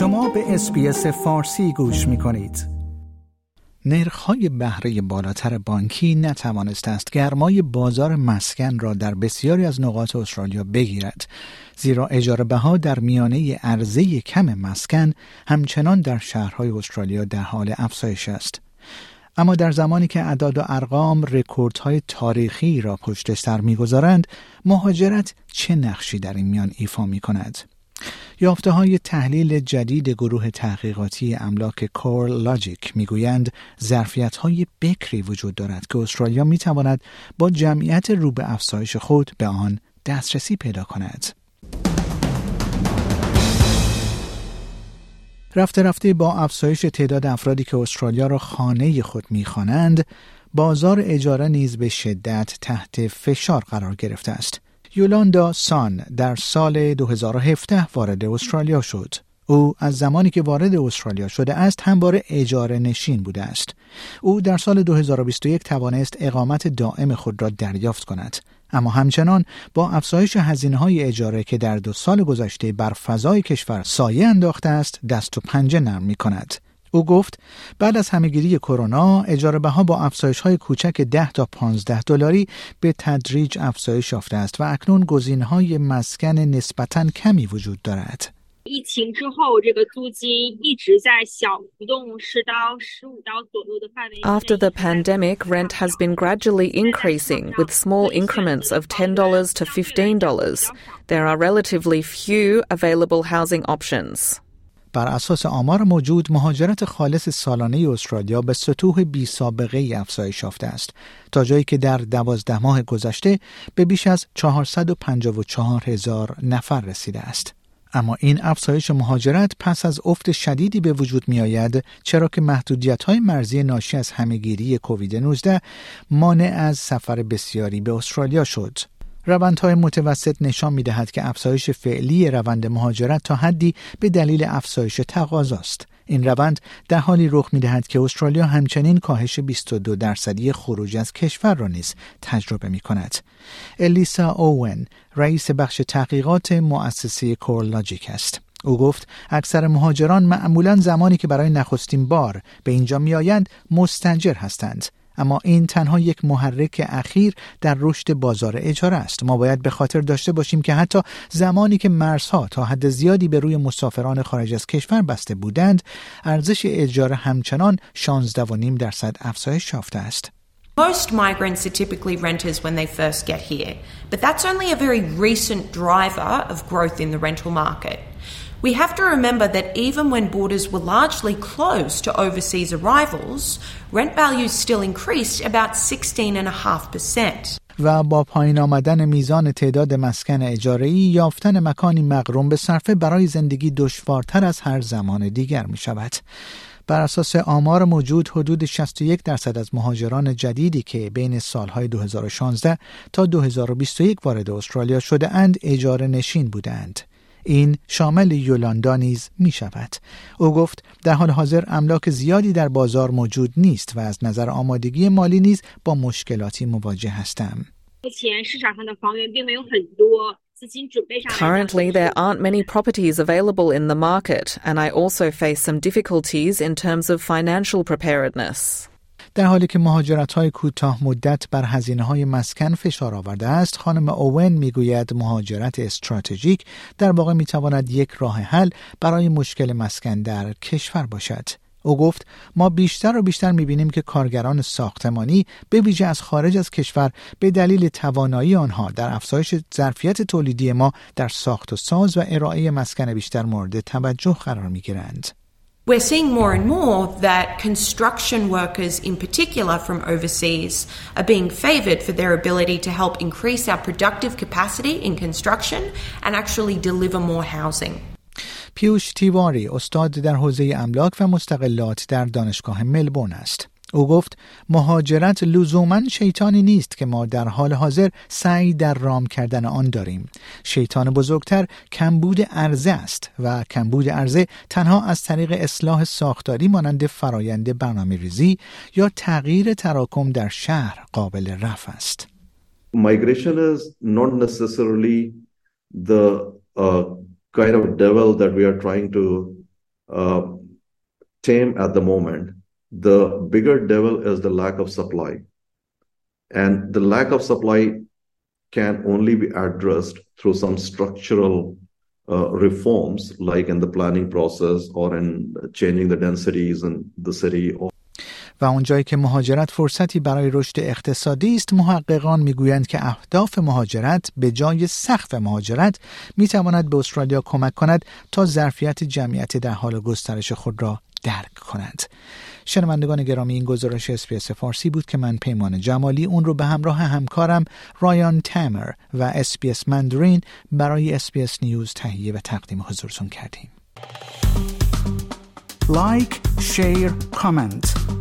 شما به SBS فارسی گوش می کنید. نرخ‌های بهره بالاتر بانکی نتوانسته است گرمای بازار مسکن را در بسیاری از نقاط استرالیا بگیرد زیرا اجاره بها در میانه عرضه کم مسکن همچنان در شهرهای استرالیا در حال افزایش است اما در زمانی که اعداد و ارقام رکوردهای تاریخی را پشت سر می‌گذارند مهاجرت چه نقشی در این میان ایفا می کند یافته های تحلیل جدید گروه تحقیقاتی املاک کور لاجیک می‌گویند ظرفیت های بکری وجود دارد که استرالیا می تواند با جمعیت رو به افزایش خود به آن دسترسی پیدا کند. رفته رفته با افزایش تعداد افرادی که استرالیا را خانه خود می‌خوانند بازار اجاره نیز به شدت تحت فشار قرار گرفته است یولاندا سان در سال 2017 وارد استرالیا شد. او از زمانی که وارد استرالیا شده است همواره اجاره نشین بوده است. او در سال 2021 توانست اقامت دائم خود را دریافت کند. اما همچنان با افزایش هزینه های اجاره که در دو سال گذشته بر فضای کشور سایه انداخته است دست و پنجه نرم می کند. او گفت بعد از همهگیری کرونا اجاره بها با افزایش های کوچک 10 تا 15 دلاری به تدریج افزایش یافته است و اکنون گزینه‌های مسکن نسبتا کمی وجود دارد. After the pandemic, rent has been gradually increasing with small increments of $10 to $15. There are relatively few available housing options. بر اساس آمار موجود مهاجرت خالص سالانه استرالیا به سطوح بی سابقه افزایش یافته است تا جایی که در دوازده ماه گذشته به بیش از 454 هزار نفر رسیده است. اما این افزایش مهاجرت پس از افت شدیدی به وجود می آید چرا که محدودیت های مرزی ناشی از همهگیری کووید 19 مانع از سفر بسیاری به استرالیا شد. روندهای متوسط نشان می دهد که افزایش فعلی روند مهاجرت تا حدی به دلیل افزایش تقاضاست. این روند در حالی رخ می دهد که استرالیا همچنین کاهش 22 درصدی خروج از کشور را نیز تجربه می کند. الیسا اوون رئیس بخش تحقیقات مؤسسه کورلاجیک است. او گفت اکثر مهاجران معمولا زمانی که برای نخستین بار به اینجا میآیند مستجر هستند اما این تنها یک محرک اخیر در رشد بازار اجاره است. ما باید به خاطر داشته باشیم که حتی زمانی که مرزها تا حد زیادی به روی مسافران خارج از کشور بسته بودند ارزش اجاره همچنان 16.5 درصد افزایش یافته است. Most migrants are typically renters when they first get here, but that's only a very recent driver of growth in the rental market. We have to remember that even when borders were largely closed to overseas arrivals, rent values still increased about 16.5%. و با پایین آمدن میزان تعداد مسکن اجاره‌ای یافتن مکانی مقروم به صرفه برای زندگی دشوارتر از هر زمان دیگر می شود. بر اساس آمار موجود حدود 61 درصد از مهاجران جدیدی که بین سالهای 2016 تا 2021 وارد استرالیا شده اند اجاره نشین بودند. این شامل یولاندا نیز می شود. او گفت در حال حاضر املاک زیادی در بازار موجود نیست و از نظر آمادگی مالی نیز با مشکلاتی مواجه هستم. Currently, there aren't many properties available in the market, and I also face some difficulties in terms of financial preparedness. در حالی که مهاجرت های کوتاه مدت بر هزینه های مسکن فشار آورده است خانم اوون می‌گوید مهاجرت استراتژیک در واقع می‌تواند یک راه حل برای مشکل مسکن در کشور باشد او گفت ما بیشتر و بیشتر می‌بینیم که کارگران ساختمانی به ویژه از خارج از کشور به دلیل توانایی آنها در افزایش ظرفیت تولیدی ما در ساخت و ساز و ارائه مسکن بیشتر مورد توجه قرار می‌گیرند. We're seeing more and more that construction workers, in particular from overseas, are being favoured for their ability to help increase our productive capacity in construction and actually deliver more housing. پیوش تیواری استاد در حوزه املاک و مستقلات در دانشگاه ملبورن است. او گفت مهاجرت لزوما شیطانی نیست که ما در حال حاضر سعی در رام کردن آن داریم شیطان بزرگتر کمبود عرضه است و کمبود عرضه تنها از طریق اصلاح ساختاری مانند فرایند برنامه ریزی یا تغییر تراکم در شهر قابل رفع است Migration is not necessarily the uh, kind of devil that we are trying to uh, tame at the moment. The bigger devil is the lack of supply. And the lack of supply can only be addressed through some structural uh, reforms, like in the planning process or in changing the densities in the city or و اونجایی که مهاجرت فرصتی برای رشد اقتصادی است محققان می‌گویند که اهداف مهاجرت به جای سقف مهاجرت می‌تواند به استرالیا کمک کند تا ظرفیت جمعیت در حال گسترش خود را درک کنند شنوندگان گرامی این گزارش اسپیس فارسی بود که من پیمان جمالی اون رو به همراه همکارم رایان تامر و SBS Mandarin برای SBS News تهیه و تقدیم حضورتون کردیم. like، share، comment